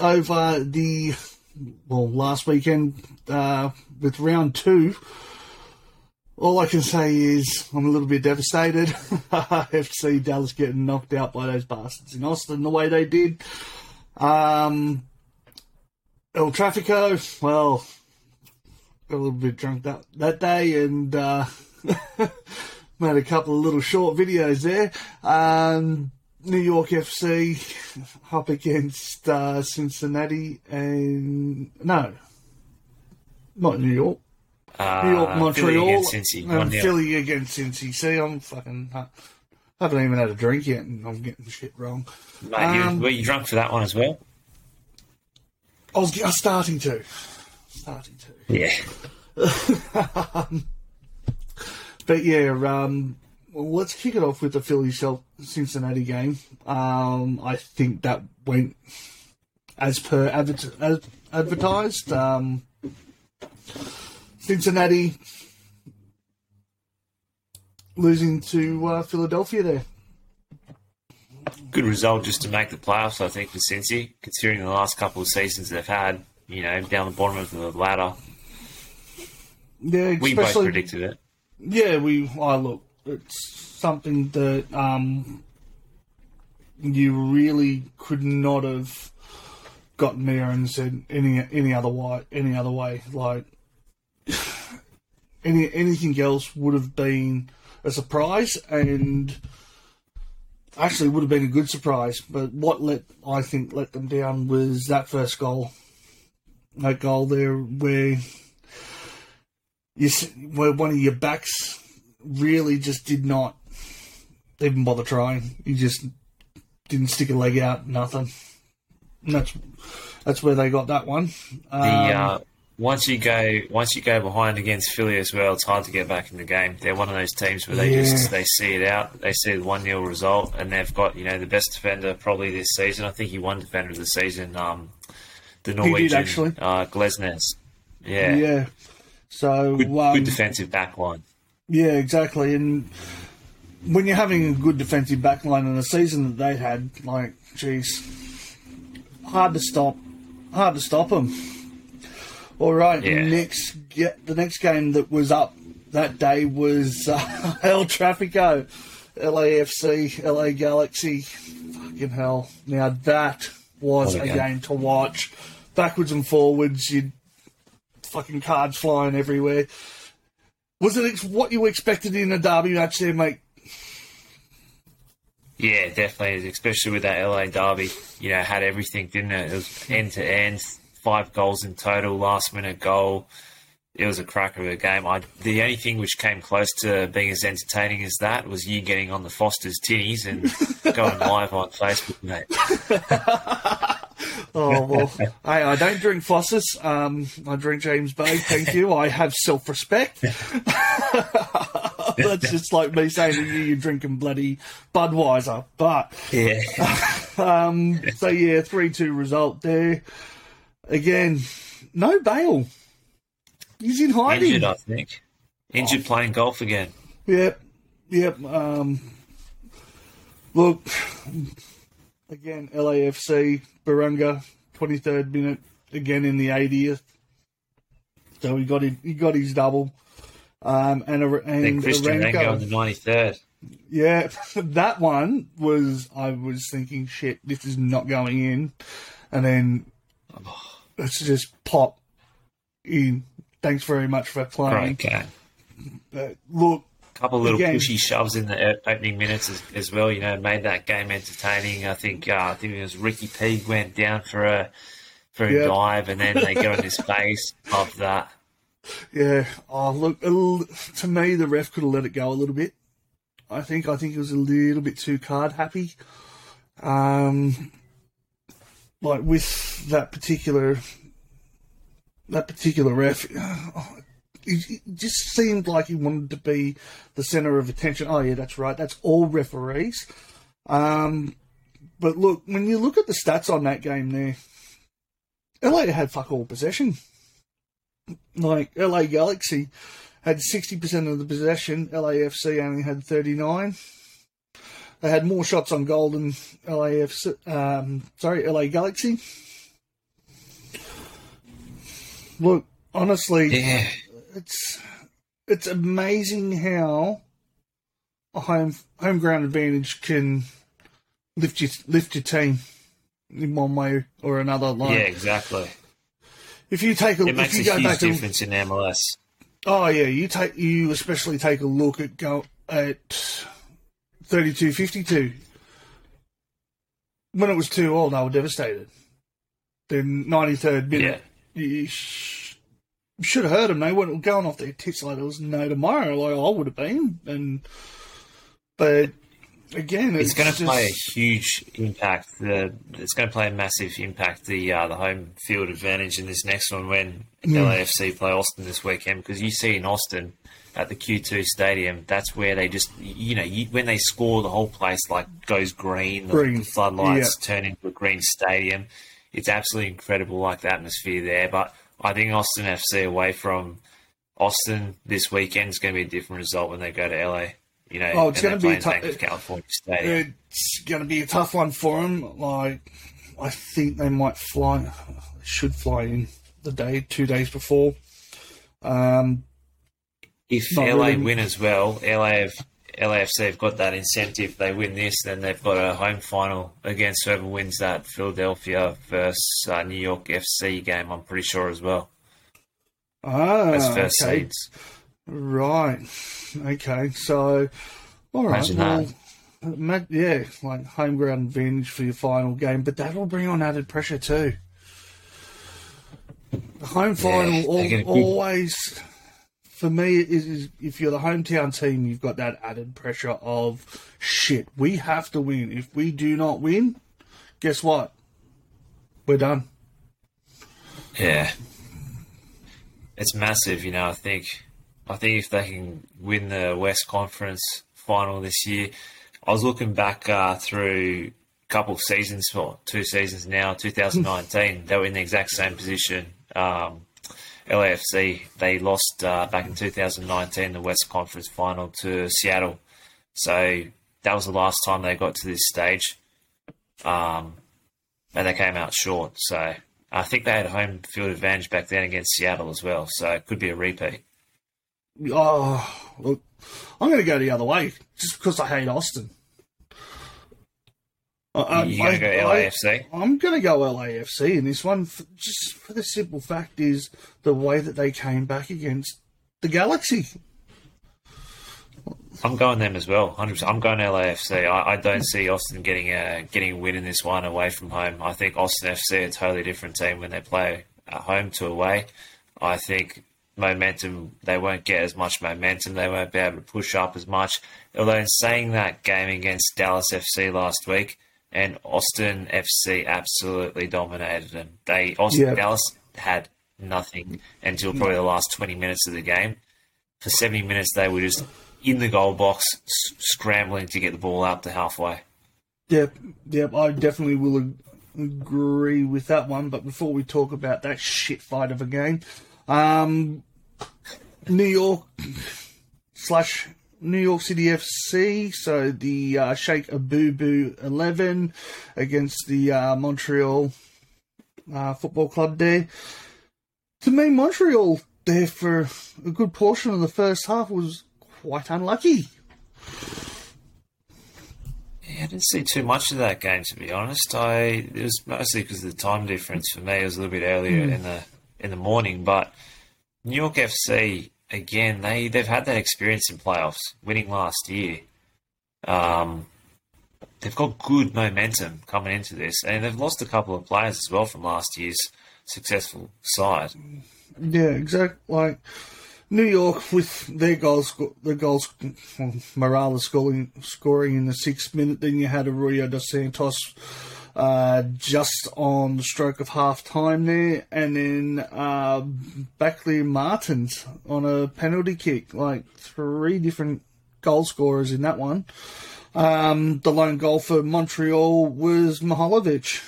over the well last weekend uh, with round two. All I can say is I'm a little bit devastated. FC Dallas getting knocked out by those bastards in Austin the way they did. Um, El Trafico, well, a little bit drunk that, that day and uh, made a couple of little short videos there. Um, New York FC up against uh, Cincinnati and no, not New York. Uh, New York, Montreal, Philly and Philly against Cincy. See, I'm fucking. I haven't even had a drink yet, and I'm getting shit wrong. Mate, you, Um, were you drunk for that one as well? I was, I was starting to, starting to. Yeah. But yeah, um, well, let's kick it off with the Philly Cincinnati game. Um, I think that went as per adver- as advertised. Um, Cincinnati losing to uh, Philadelphia there. Good result just to make the playoffs, I think, for Cincy, considering the last couple of seasons they've had, you know, down the bottom of the ladder. Yeah, We both predicted it. Yeah, we. I look. It's something that um, you really could not have gotten there and said any any other way. Any other way, like any anything else would have been a surprise, and actually would have been a good surprise. But what let I think let them down was that first goal. That goal there, where you where one of your backs really just did not even bother trying. He just didn't stick a leg out, nothing. And that's that's where they got that one. Um, The uh, once you go once you go behind against Philly as well, it's hard to get back in the game. They're one of those teams where they Yeah. just they see it out. They see the one 0 result, and they've got you know the best defender probably this season. I think he won defender of the season. Um, the Norwegian actually. uh, Glesnes. Yeah, yeah. So Good, um, good defensive back line. Yeah, exactly. And when you're having a good defensive backline in a season that they had, like, geez, hard to stop. Hard to stop them. All right, Yeah. next get the next game that was up that day was uh, El Trafico, LAFC, LA Galaxy. Fucking hell! Now that was a a game. game. to watch, backwards and forwards. You fucking cards flying everywhere. Was it what you expected in a derby match there, mate? Yeah, definitely, especially with that LA derby. You know, had everything, didn't it? It was end to end, five goals in total, last minute goal. It was a cracker of a game. I, the only thing which came close to being as entertaining as that was you getting on the Foster's tinnies and going live on Facebook, mate. Oh well, I, I don't drink Foster's. Um, I drink James Boag. Thank you. I have self-respect. That's just like me saying to you, you're drinking bloody Budweiser. But Yeah, um, so yeah, three-two result there. Again, no Bale. He's in hiding. injured, I think. Injured playing golf again. Yep, yep. Um, look, again, LAFC, Barunga, 23rd minute, again in the 80th. So he got his, he got his double. Um, and a, Then Christian Arango, in the 93rd. yeah, that one was I was thinking, shit, this is not going in, and then it's just pop in. Thanks very much for playing. Great game. But look, a couple of little Again. pushy shoves in the opening minutes as, as well. You know, made that game entertaining. I think uh, I think it was Ricky P went down for a for a Yep. dive, and then they get on his face. Love that. Yeah. Oh, look. To me, the ref could have let it go a little bit. I think. I think it was a little bit too card happy. Um, like with that particular that particular ref, it, just seemed like he wanted to be the center of attention. Oh yeah, that's right. That's all referees. Um, but look, when you look at the stats on that game, there, LA had fuck all possession like LA Galaxy had 60% of the possession, LAFC only had 39. They had more shots on goal than LAFC, um, sorry, LA Galaxy. Look, honestly, Yeah. it's it's amazing how a home home ground advantage can lift your lift your team in one way or another. Like Yeah, exactly. if you take a It makes if a go huge back to difference in MLS. oh yeah, you take you especially take a look at go at thirty two fifty two. When it was two all, they were devastated. Then ninety third minute, you sh- should have heard them. They weren't going off their tits like it was no tomorrow. Like I would have been, and but again, it's, It's going to just, play a huge impact. The it's going to play a massive impact the uh, the home field advantage in this next one when LAFC play Austin this weekend because you see in Austin at the Q2 Stadium that's where they just you know you, when they score the whole place like goes green, Green, the floodlights turn into a green stadium. It's absolutely incredible like the atmosphere there. But I think Austin FC away from Austin this weekend is going to be a different result when they go to LA. You know, Oh, it's gonna be play a in tou- Banc of California Stadium. It's going to be a tough one for them. Like I think they might fly, should fly in the day, two days before. Um, if LA really. win as well, LA have, LAFC have got that incentive. They win this, then they've got a home final against whoever wins that Philadelphia versus uh, New York FC game. I'm pretty sure as well ah, as first okay. seeds. Right. Okay. So, all right. Imagine well, that. yeah, like home ground advantage for your final game, but that'll bring on added pressure too. The home final al- gonna always, for me, is, is if you're the hometown team, you've got that added pressure of shit. We have to win. If we do not win, guess what? We're done. Yeah, it's massive. You know, I think I think if they can win the West Conference final this year, I was looking back uh, through a couple of seasons, well, two seasons now. 2019, they were in the exact same position. Um, LAFC they lost uh, back in 2019 the West Conference final to Seattle, so that was the last time they got to this stage, um, and they came out short. So. I think they had home field advantage back then against Seattle as well, so it could be a repeat. Oh, look, I'm going to go the other way just because I hate Austin. I- You're I- going to go LAFC? I'm going to go LAFC in this one, f- just for the simple fact is the way that they came back against the Galaxy. I'm going them as well. 100%. I'm going LAFC. I, I don't see Austin getting a getting a win in this one away from home. I think Austin FC are a totally different team when they play at home to away. I think momentum they won't get as much momentum. They won't be able to push up as much. Although in saying that game against Dallas FC last week and Austin FC absolutely dominated them. They Austin Yeah. Dallas had nothing until probably the last 20 minutes of the game. For 70 minutes, they were just in the goal box, s- scrambling to get the ball out to halfway. Yep, yep, I definitely will ag- agree with that one. But before we talk about that shit fight of a game, um, New York slash New York City FC, so the uh, Sheikh Abubu 11 against the uh, Montreal uh, Football Club there. To me, Montreal there for a good portion of the first half was quite unlucky. Yeah, I didn't see too much of that game to be honest. I it was mostly because of the time difference for me. It was a little bit earlier in the in the morning, but New York FC again they they've had that experience in playoffs, winning last year. Um, they've got good momentum coming into this, and they've lost a couple of players as well from last year's successful side. Yeah, exactly. Like New York with their goals, the goals, well, Morales scoring, scoring in the sixth minute. Then you had a Arroyo dos Santos uh, just on the stroke of half time there, and then uh, Backley Martins on a penalty kick. Like three different goal scorers in that one. Um, the lone goal for Montreal was Mihailovic.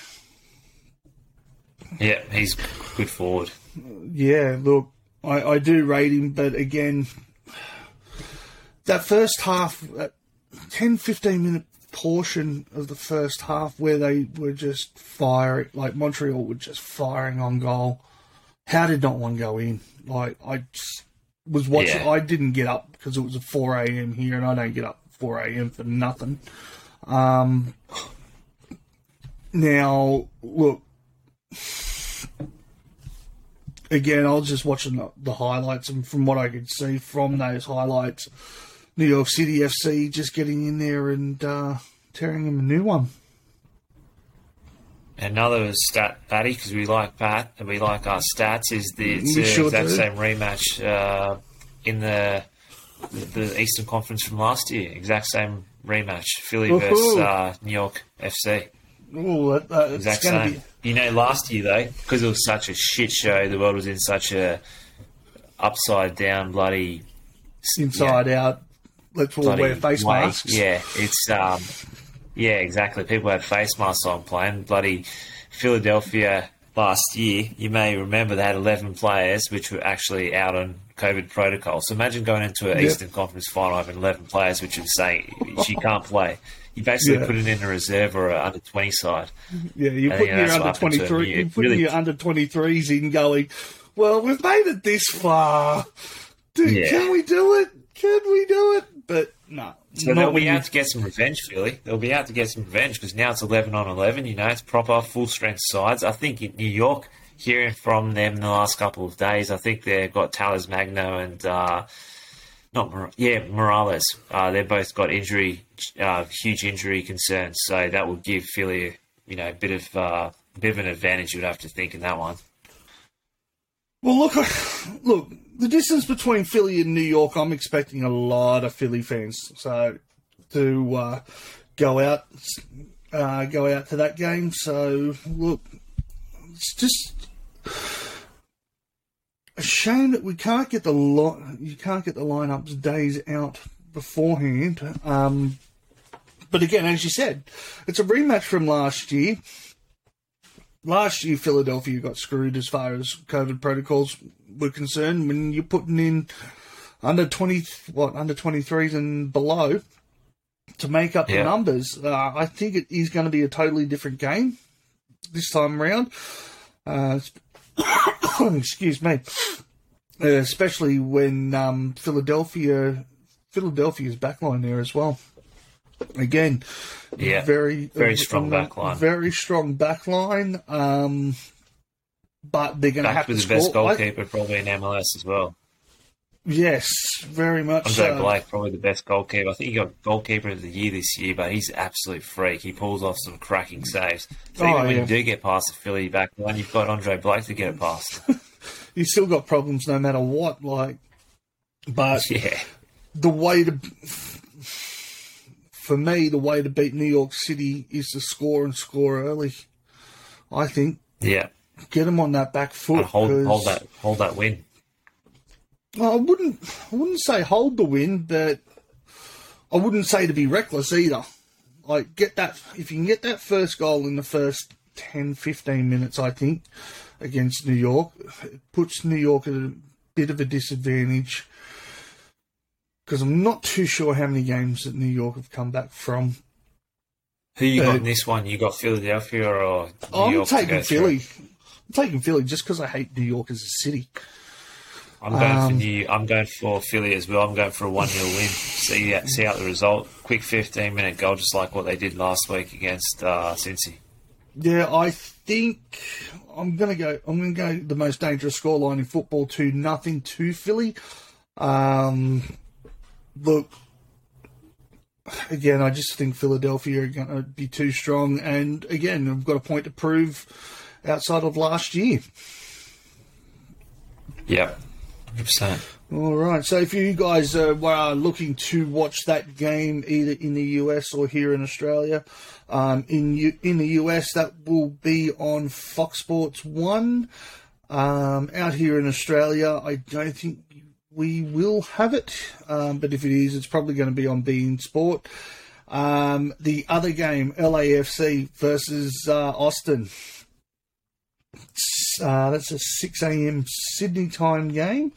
Yeah, he's good forward. Yeah, look, I, I do rate him, but again, that first half, that 10 15 minute portion of the first half where they were just firing, like Montreal were just firing on goal. how did not one go in? Like I was watching. Yeah. I didn't get up because it was a four a.m. here, and I don't get up four a.m. for nothing. Um, now look. Again, I was just watching the, the highlights, and from what I could see from those highlights, New York City FC just getting in there and uh, tearing them a new one. Another stat, Patty, because we like Pat and we like our stats, is the, it's the sure exact do. same rematch uh, in the, the the Eastern Conference from last year. Exact same rematch, Philly Woohoo. versus uh, New York FC. Oh, that, Exact same. be You know, last year though, because it was such a shit show, the world was in such a upside down bloody inside out. Let's all wear face way. masks. Yeah, it's um, yeah, exactly. People had face masks on playing. Bloody Philadelphia last year. You may remember they had eleven players which were actually out on COVID protocol. So imagine going into an Yep. Eastern Conference final having eleven players which would say she can't play. You basically Yeah. put it in a reserve or an under twenty side. Yeah, you I put think your under twenty three. You put really- your under twenty threes in, going. Well, we've made it this far. Do, Yeah. Can we do it? Can we do it? But no, So not they'll be out to get some revenge, Philly. They'll be out to get some revenge because now it's 11 on 11. You know, it's proper full strength sides. I think in New York, hearing from them in the last couple of days, I think they've got Talles Magno and uh, not Mor- yeah Morales. Uh, they've both got injury, uh, huge injury concerns. So that will give Philly, you know, a bit of uh, a bit of an advantage. You'd have to think in that one. Well, look, look. The distance between Philly and New York, I'm expecting a lot of Philly fans. So to uh, go out, uh, go out to that game. So look, it's just a shame that we can't get the lot. You can't get the lineups days out beforehand. Um, but again, as you said, it's a rematch from last year last year Philadelphia got screwed as far as COVID protocols were concerned. When you're putting in under twenty, what under twenty threes and below to make up the numbers, uh, I think it is going to be a totally different game this time around. Uh, excuse me, uh, especially when um, Philadelphia, Philadelphia's backline there as well. Again, Yeah, very very strong backline. Very strong backline. Um, but they're going to have to the best score. I- goalkeeper probably in MLS as well. yes, very much. Andre so. Blake, probably the best goalkeeper. I think he got goalkeeper of the year this year, but he's an absolute freak. He pulls off some cracking saves. So Oh, even when yeah. you do get past the Philly back line, you've got Andre Blake to get it past. You still got problems no matter what. Like, but yeah, the way to, for me, the way to beat New York City is to score and score early. I think yeah. Get them on that back foot. And hold hold that hold that win. Well, I wouldn't. I wouldn't say hold the win, but I wouldn't say to be reckless either. Like get that if you can get that first goal in the first 10, 15 minutes, I think against New York, it puts New York at a bit of a disadvantage. Because I'm not too sure how many games that New York have come back from. Who you Uh, got in this one? You got Philadelphia or New I'm York taking Philly. through? Taking Philly just because I hate New York as a city. I'm going Um, for New. I'm going for Philly as well. I'm going for a one 0 win. See see out the result. Quick 15 minute goal, just like what they did last week against uh, Cincy. Yeah, I think I'm gonna go. I'm gonna go the most dangerous scoreline in football to nothing to Philly. Um, look, again, I just think Philadelphia are gonna be too strong, and again, I've got a point to prove outside of last year. Yep, 100. percent All right. So if you guys uh, were looking to watch that game either in the US or here in Australia, um, in U- in the US that will be on Fox Sports One. Um, out here in Australia, I don't think we will have it, um, but if it is, it's probably going to be on Bein Sport. Um, the other game, LAFC versus uh, Austin. Uh, that's a 6 a.m. Sydney time game.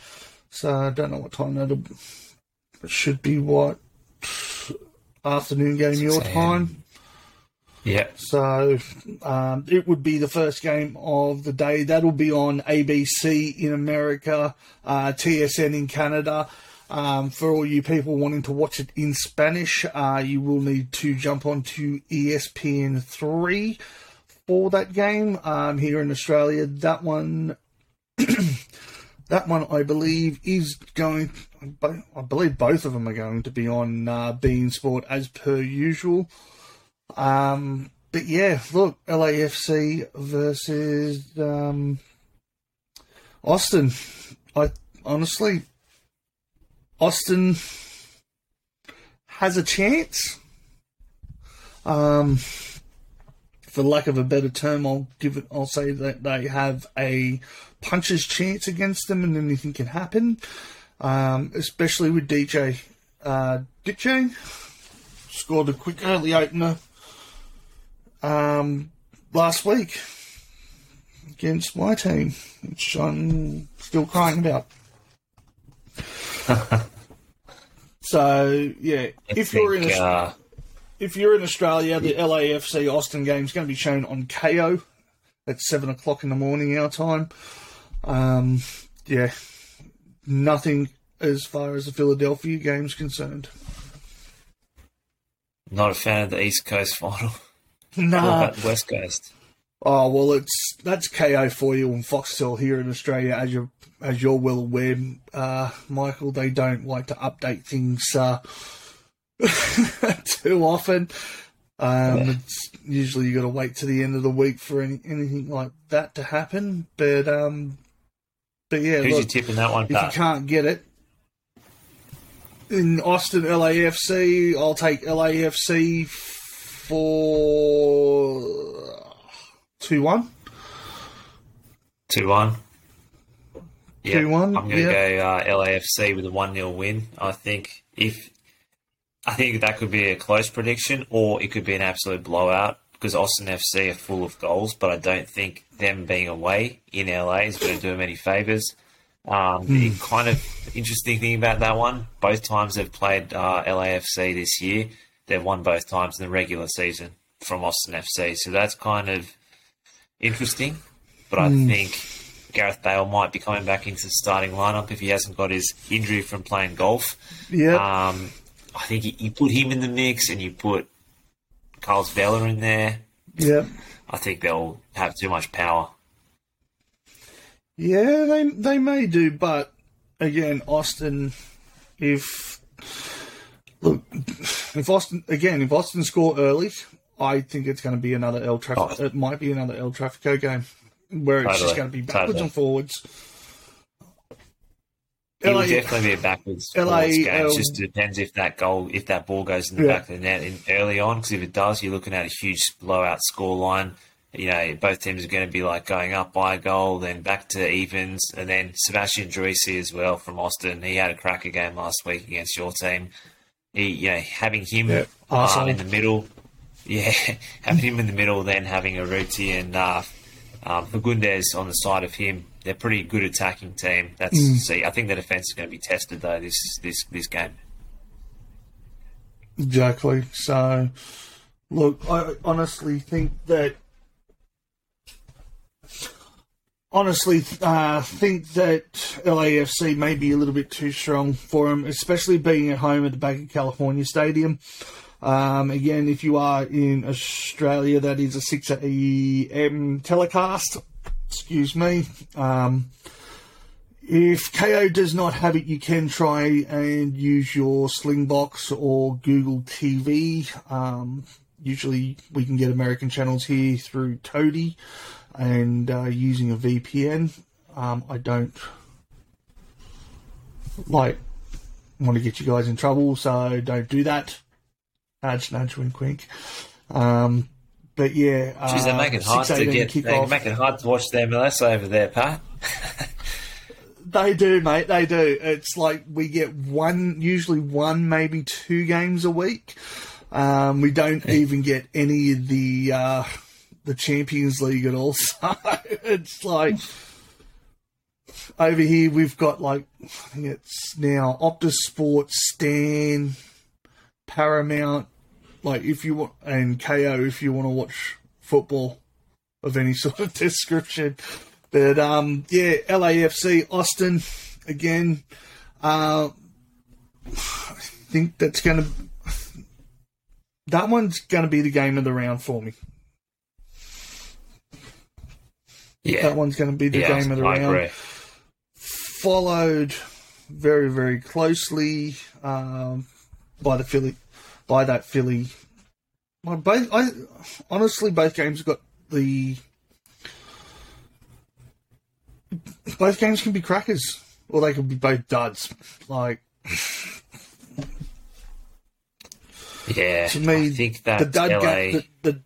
So I don't know what time that'll. It should be what afternoon game your time. Yeah. So um, it would be the first game of the day. That'll be on ABC in America, uh, TSN in Canada. Um, for all you people wanting to watch it in Spanish, uh, you will need to jump onto ESPN three for that game. Um, here in Australia, that one, that one I believe is going. I believe both of them are going to be on uh, Bein Sport as per usual. Um, but yeah, look, LAFC versus um, Austin. I honestly, Austin has a chance. Um, for lack of a better term, I'll give it. I'll say that they have a puncher's chance against them, and anything can happen. Um, especially with DJ uh, scored a quick early opener um, last week against my team, which I'm still crying about. so yeah, if you're in uh, if you're in Australia, the LAFC Austin game is going to be shown on Kayo at seven o'clock in the morning our time. Um, yeah, nothing as far as the Philadelphia game's concerned. not a fan of the East Coast final. No, the West Coast? Oh well, it's that's Kayo for you on Foxtel here in Australia, as you as you're well aware, uh, Michael. They don't like to update things uh, too often. Um, Yeah. It's usually you got to wait to the end of the week for any, anything like that to happen. But um, but yeah, Who's look, tipping that one, if you can't get it in Austin LAFC, I'll take LAFC for two one. 2 1. Yeah, 2-1, I'm going to yeah. go uh, LAFC with a 1 0 win. I think if. I think that could be a close prediction, or it could be an absolute blowout because Austin FC are full of goals, but I don't think them being away in LA is going to do them any favours. Um, The Hmm. kind of interesting thing about that one, both times they've played uh, LAFC this year, they've won both times in the regular season from Austin FC. So that's kind of interesting. But I Hmm. think Gareth Bale might be coming back into the starting lineup if he hasn't got his injury from playing golf. Yeah, Um, I think you, you put him in the mix and you put Carlos Vela in there. yeah, I think they'll have too much power. yeah. They they may do, but again, Austin, if look, if Austin again, if Austin score early, I think it's going to be another El Trafico. Oh. It might be another El Trafico game where it's just going to be backwards totally. and forwards. It will definitely be a backwards forwards game. um, It just depends if that goal, if that ball goes in the Yeah. back of the net in, early on. Because if it does, you're looking at a huge blowout score line. You know, both teams are going to be like going up by a goal, then back to evens, and then Sebastian Driussi as well from Austin. He had a cracker game last week against your team. He, you know, having him Yeah, um, Arsenal. in the middle, yeah, having him in the middle, then having Aruti and uh, um, Fagundez on the side of him. They're a pretty good attacking team. That's Mm. see. I think the defense is going to be tested though this this this game. Exactly. So, look, I honestly think that. Honestly, uh, think that LAFC may be a little bit too strong for them, especially being at home at the Banc of California Stadium. Um, again, if you are in Australia, that is a 6 a.m. telecast. Excuse me. Um, if Kayo does not have it, you can try and use your Slingbox or Google TV. Um, usually, we can get American channels here through Toady and uh, using a VPN. Um, I don't like want to get you guys in trouble, so don't do that. Nudge, nudge, wink, wink. Um, but yeah, Jeez, they uh, make it hard to get. They make it hard to watch the MLS over there, Pat. They do, mate. They do. It's like we get one, usually one, maybe two games a week. Um, we don't even get any of the uh, the Champions League at all. So it's like over here we've got like I think it's now Optus Sports, Stan, Paramount, Like if you want, and Kayo if you want to watch football of any sort of description. But um, yeah, LAFC Austin again. Uh, I think that's going to that one's going to be the game of the round for me. Yeah, That one's going to be the yeah, game of the I round. agree. Followed very very closely um, by the Philly, by that Philly. Well, both, I honestly both games got the both games can be crackers or they could be both duds. Like Yeah, to me, I think that the dud LA. game, the, the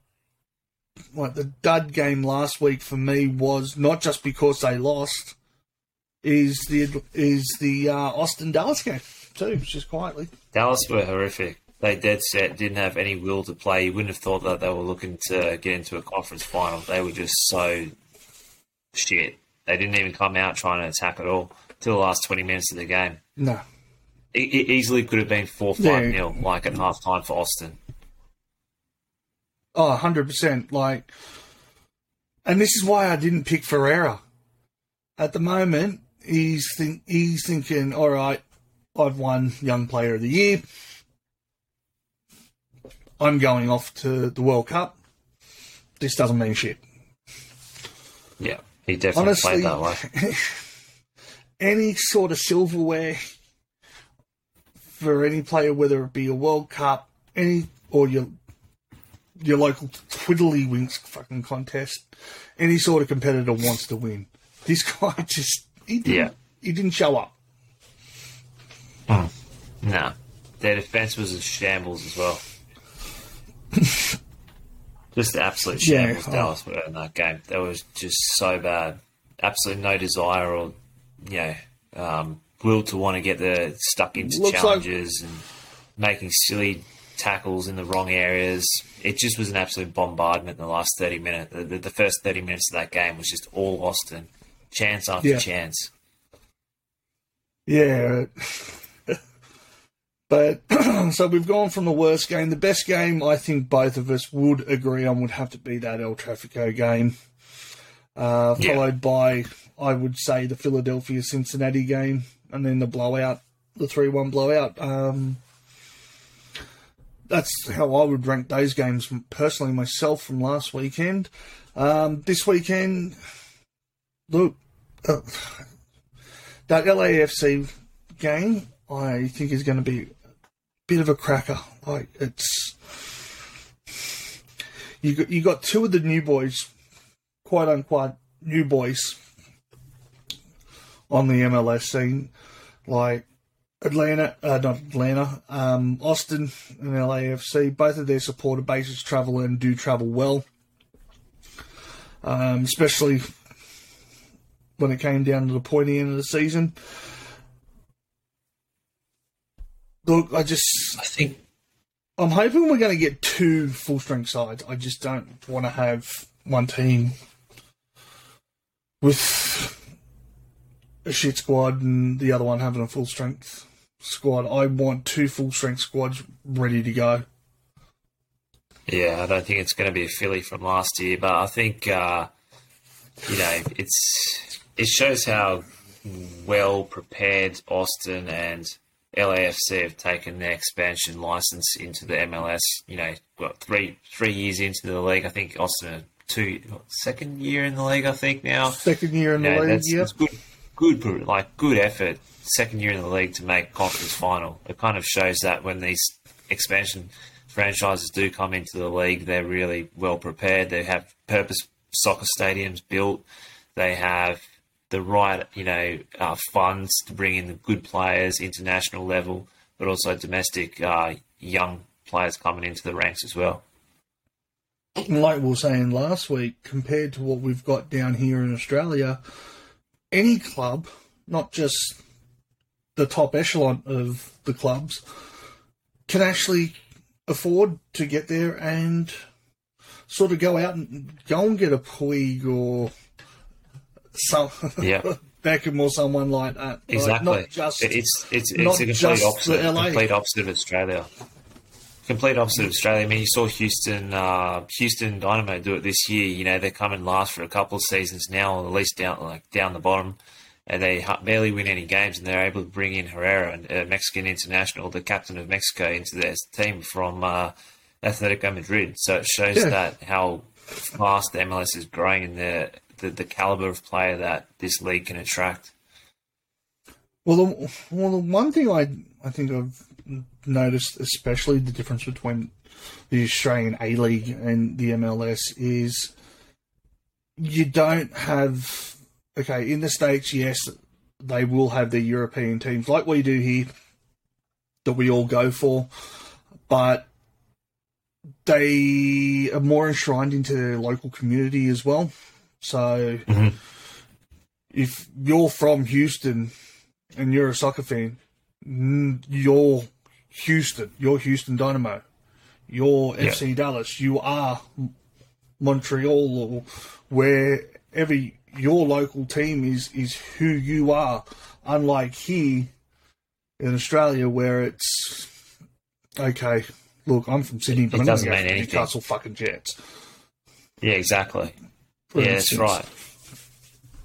what the dud game last week for me was not just because they lost, is the is the uh, Austin Dallas game too, just quietly. Dallas were horrific. They dead set didn't have any will to play. You wouldn't have thought that they were looking to get into a conference final. They were just so shit. They didn't even come out trying to attack at all till the last twenty minutes of the game. No, It, it easily could have been four Yeah. five nil, like at half time for Austin. oh, 100 percent. Like, and this is why I didn't pick Ferreira. At the moment, he's think he's thinking, all right, I've won Young Player of the Year. I'm going off to the World Cup. This doesn't mean shit. Yeah, he definitely Honestly, played that way. any sort of silverware for any player, whether it be a World Cup, any or your your local Twiddlywinks fucking contest, any sort of competitor wants to win. This guy just he didn't, Yeah. he didn't show up. No, their defense was in shambles as well. just absolute Yeah, shambles. oh. Dallas were in that game. That was just so bad. Absolutely no desire or you know um, will to want to get the stuck into Looks like- challenges and making silly tackles in the wrong areas. It just was an absolute bombardment in the last thirty minutes. The, the, first thirty minutes of that game was just all Austin, chance after Yeah. chance. Yeah. But so we've gone from the worst game. The best game, I think both of us would agree on, would have to be that El Trafico game. Uh, Yeah. followed by, I would say, the Philadelphia Cincinnati game, and then the blowout, the 3 1 blowout. Um, that's how I would rank those games personally myself from last weekend. Um, this weekend, look, uh, that LAFC game, I think is going to be bit of a cracker. Like it's you got you got two of the new boys, quote unquote new boys, on the MLS scene, like Atlanta, uh, not Atlanta, um, Austin and LAFC. Both of their supporter bases travel and do travel well, um, especially when it came down to the pointy end of the season. Look, I just I think I'm hoping we're going to get two full strength sides. I just don't want to have one team with a shit squad and the other one having a full strength squad. I want two full strength squads ready to go. Yeah, I don't think it's going to be a Philly from last year, but I think uh, you know it's it shows how well prepared Austin and LAFC have taken their expansion license into the MLS. You know, what three three years into the league, I think Austin are two second year in the league. I think now. Second year in the league, that's, yeah. good, good, like good effort. Second year in the league to make conference final. It kind of shows that when these expansion franchises do come into the league, they're really well prepared. They have purpose soccer stadiums built. They have the right, you know, uh, funds to bring in the good players, international level, but also domestic uh, young players coming into the ranks as well. Like we were saying last week, compared to what we've got down here in Australia, any club, not just the top echelon of the clubs, can actually afford to get there and sort of go out and go and get a Puig or some Yeah. Beckham or someone like that. Like, Exactly. not just it's it's it's a complete opposite, complete opposite of Australia. complete opposite of Australia. I mean, you saw Houston, uh, Houston Dynamo do it this year. You know, they're coming last for a couple of seasons now, at least down like down the bottom, and they barely win any games, and they're able to bring in Herrera, a Mexican international, the captain of Mexico, into their team from uh, Atletico Madrid. So it shows Yeah. that how fast the MLS is growing and the, the the caliber of player that this league can attract. Well, the, well, the one thing I I think I've noticed, especially the difference between the Australian A League and the MLS, is you don't have okay in the states. Yes, they will have their European teams like we do here that we all go for, but they are more enshrined into their local community as well. So Mhm. if you're from Houston and you're a soccer fan, you're Houston, you're Houston Dynamo, you're Yeah. FC Dallas, you are Montreal or wherever your local team is is who you are. Unlike here in Australia, where it's okay. Look, I'm from Sydney, but It I'm doesn't mean anything. Newcastle fucking Jets. Yeah, exactly. For yeah, that's right.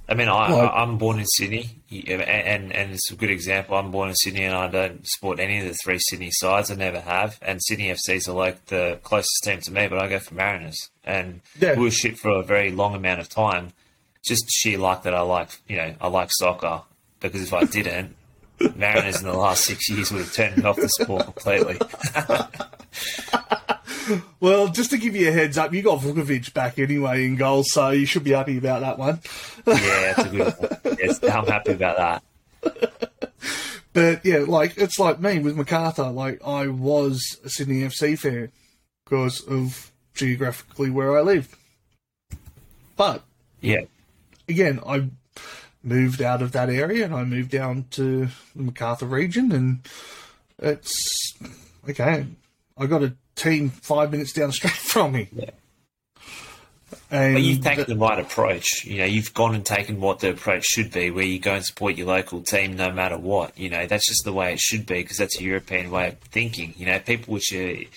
I mean, I, Like- I'm born in Sydney, and, and and it's a good example. I'm born in Sydney, and I don't support any of the three Sydney sides. I never have. And Sydney FC's are like the closest team to me, but I go for Mariners. And Yeah. we were shit for a very long amount of time. Just sheer luck that I like, you know, I like soccer. Because if I didn't, Mariners in the last six years would have turned me off the sport completely. Well, just to give you a heads up, you got Vukovic back anyway in goal, so you should be happy about that one. yeah, that's a good one. Yes, I'm happy about that. But yeah, like it's like me with Macarthur. Like I was a Sydney FC fan because of geographically where I lived. But Yeah. again, I moved out of that area and I moved down to the Macarthur region, and it's okay. I got a team five minutes down the street from me. Yeah. And But you've taken the right approach. You know, you've gone and taken what the approach should be, where you go and support your local team no matter what. You know, that's just the way it should be because that's a European way of thinking. You know, people which are, you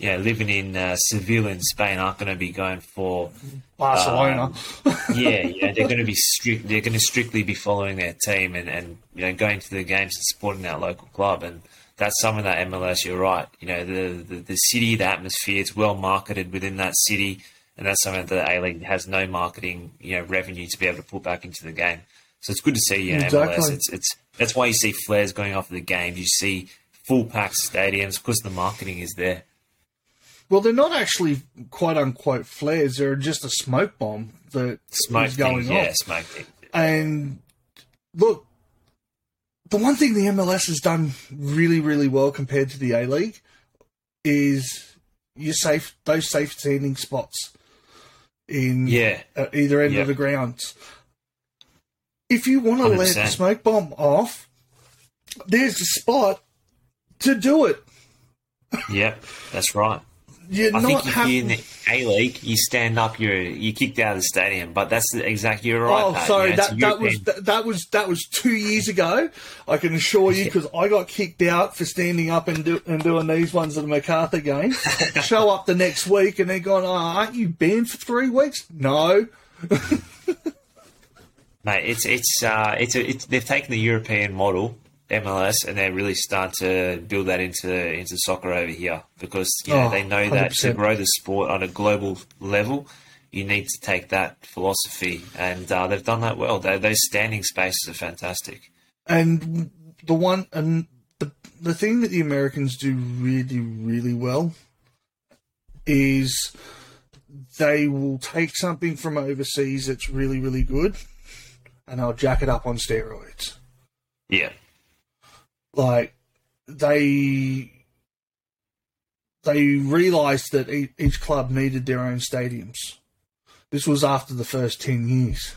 know, living in uh, Seville in Spain aren't going to be going for, Barcelona. yeah, you know, they're going to be strict. They're going to strictly be following their team and and you know going to the games and supporting that local club and. That's some of that MLS. You're right. You know the, the the city, the atmosphere. It's well marketed within that city and that's something that A League has no marketing, you know, revenue to be able to put back into the game. So it's good to see, you know, Exactly. MLS. It's it's that's why you see flares going off of the games. You see full packed stadiums because the marketing is there. Well, they're not actually quote unquote flares. They're just a smoke bomb that Smoke is going things, off. yeah, smoke things. And look, the one thing the MLS has done really, really well compared to the A League is your safe those safe standing spots in Yeah, at either end Yeah. of the grounds. If you want to let the smoke bomb off, there's a spot to do it. yep, that's right. You're I not think if having. you're in the A League, you stand up, you're you kicked out of the stadium. But that's the exact. You're right. Oh, Pat, sorry. you know, that that was that, that was that was two years ago. I can assure you because I got kicked out for standing up and do, and doing these ones at the Macarthur game. Show up the next week and they're going, oh, "Aren't you banned for three weeks?" No. Mate, it's it's uh, it's, a, it's they've taken the European model MLS and they're really starting to build that into into soccer over here because you know Oh, they know that to grow the sport on a global level, you need to take that philosophy, and uh, they've done that well. They, those standing spaces are fantastic. And the one and the the thing that the Americans do really really well is they will take something from overseas that's really really good and they'll jack it up on steroids. Yeah, like they they realized that each club needed their own stadiums. This was after the first 10 years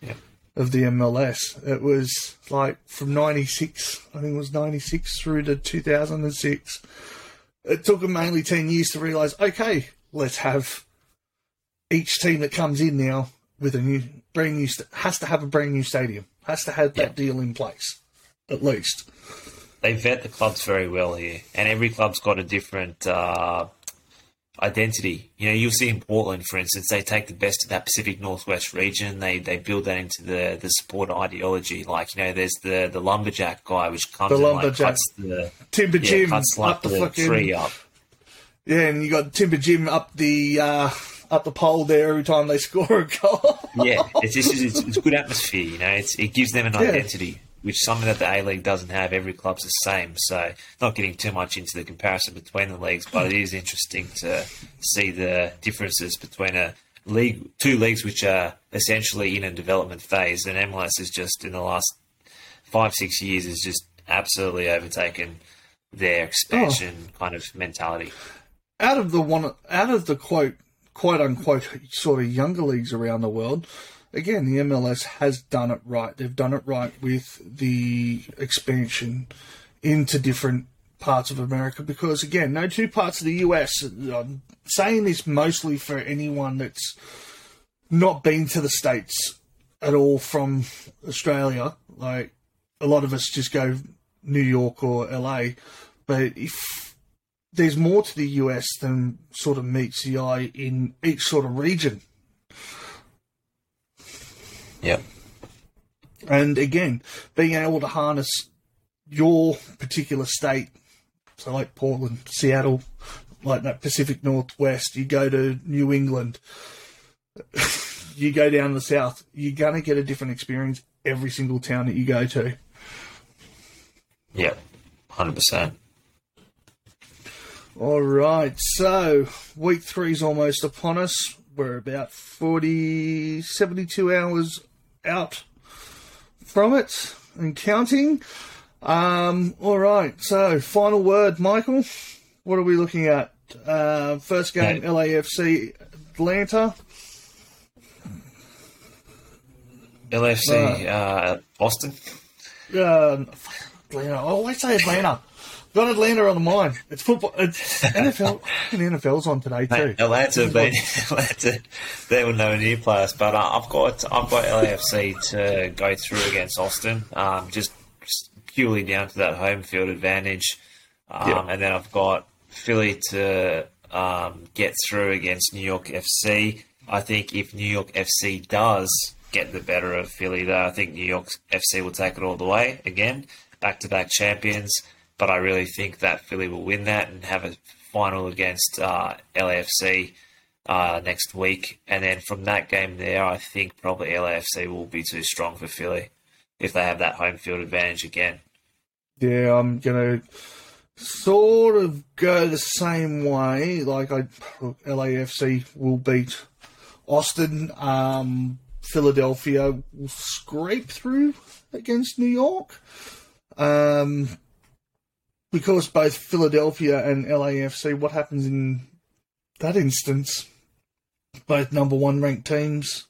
Yeah. of the MLS. It was like from 96, I think it was 96 through to 2006. It took them mainly 10 years to realize, okay, let's have each team that comes in now with a new, brand new, has to have a brand new stadium, has to have that deal in place, at least. they vet the clubs very well here, and every club's got a different uh, identity. You know, you'll see in Portland, for instance, they take the best of that Pacific Northwest region. They they build that into the the sport ideology. Like you know, there's the the lumberjack guy, which comes The and, like, lumberjack. cuts the Timber yeah, Jim cuts like up the, the fucking tree up. yeah, and you got Timber Jim up the uh, up the pole there every time they score a goal. yeah, it's just it's, it's good atmosphere. You know, it's, it gives them an Yeah. identity, which is something that the A League doesn't have. Every club's the same. So, not getting too much into the comparison between the leagues, but it is interesting to see the differences between a league, two leagues which are essentially in a development phase, and MLS is just in the last five six years has just absolutely overtaken their expansion oh. kind of mentality. out of the one out of the quote quote unquote sort of younger leagues around the world again the MLS has done it right. They've done it right with the expansion into different parts of America because again no two parts of the US I'm saying this mostly for anyone that's not been to the states at all from Australia. Like a lot of us just go New York or LA but if there's more to the US than sort of meets the eye in each sort of region. Yep. And again, being able to harness your particular state, so like Portland, Seattle, like that Pacific Northwest, you go to New England, you go down the south, you're going to get a different experience every single town that you go to. Yeah, Hundred percent. All right, so week three is almost upon us. We're about 40, 72 hours out from it and counting. Um, all right, so final word, Michael. What are we looking at? Uh, first game, Yeah. LAFC Atlanta. LFC uh, Boston. Uh, Atlanta. I always say Atlanta. Got Atlanta on the mind. It's football. It's NFL. fucking NFL's on today too. Mate, Atlanta been Atlanta. They will nowhere near play us, but uh, I've got I've got LAFC to go through against Austin, um, just, just purely down to that home field advantage, um, Yeah. and then I've got Philly to um, get through against New York FC. I think if New York FC does get the better of Philly, though, I think New York FC will take it all the way again, back to back champions. But I really think that Philly will win that and have a final against uh, LAFC uh, next week. And then from that game there, I think probably LAFC will be too strong for Philly if they have that home field advantage again. Yeah, I'm gonna sort of go the same way. Like I, LAFC will beat Austin. Um, Philadelphia will scrape through against New York. Um, because both Philadelphia and LAFC, what happens in that instance? Both number one ranked teams.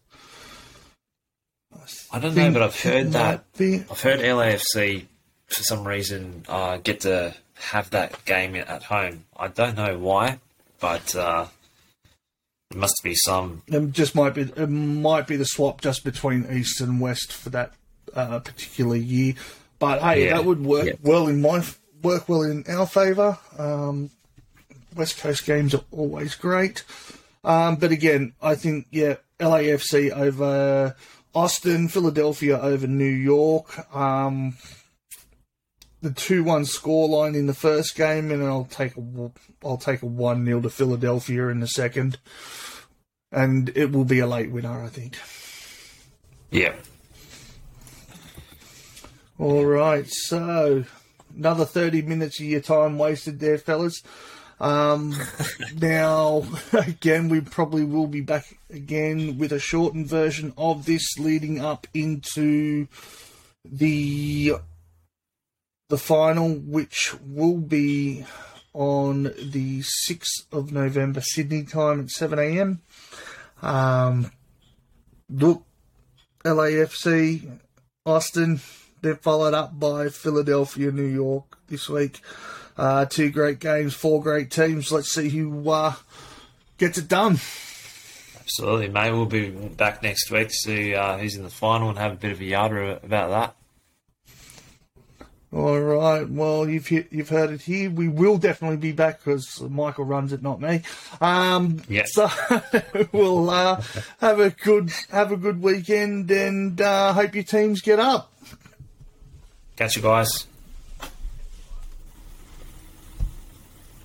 I don't know, but I've heard that be- I've heard LAFC for some reason uh, get to have that game at home. I don't know why, but uh, it must be some. It just might be it might be the swap just between east and west for that uh, particular year. But hey, Yeah, that would work yeah. well in my work well in our favour. Um, west Coast games are always great. Um, but again, I think yeah, LAFC over Austin, Philadelphia over New York. Um, the two-one scoreline in the first game, and I'll take a I'll take a one 0 to Philadelphia in the second and it will be a late winner, I think. Yeah, All right, so another 30 minutes of your time wasted there, fellas. Um, now, again, we probably will be back again with a shortened version of this leading up into the the final, which will be on the 6th of November Sydney time at 7 a.m. Um, look, LAFC, Austin, they're followed up by Philadelphia, New York this week. Uh, two great games, four great teams. Let's see who uh, gets it done. absolutely, mate. We'll be back next week to see uh, who's in the final and have a bit of a yarder about that. All right. Well, you've you've heard it here. We will definitely be back because Michael runs it, not me. Um, Yeah. So we'll uh, have a good have a good weekend and uh, hope your teams get up. Catch you guys.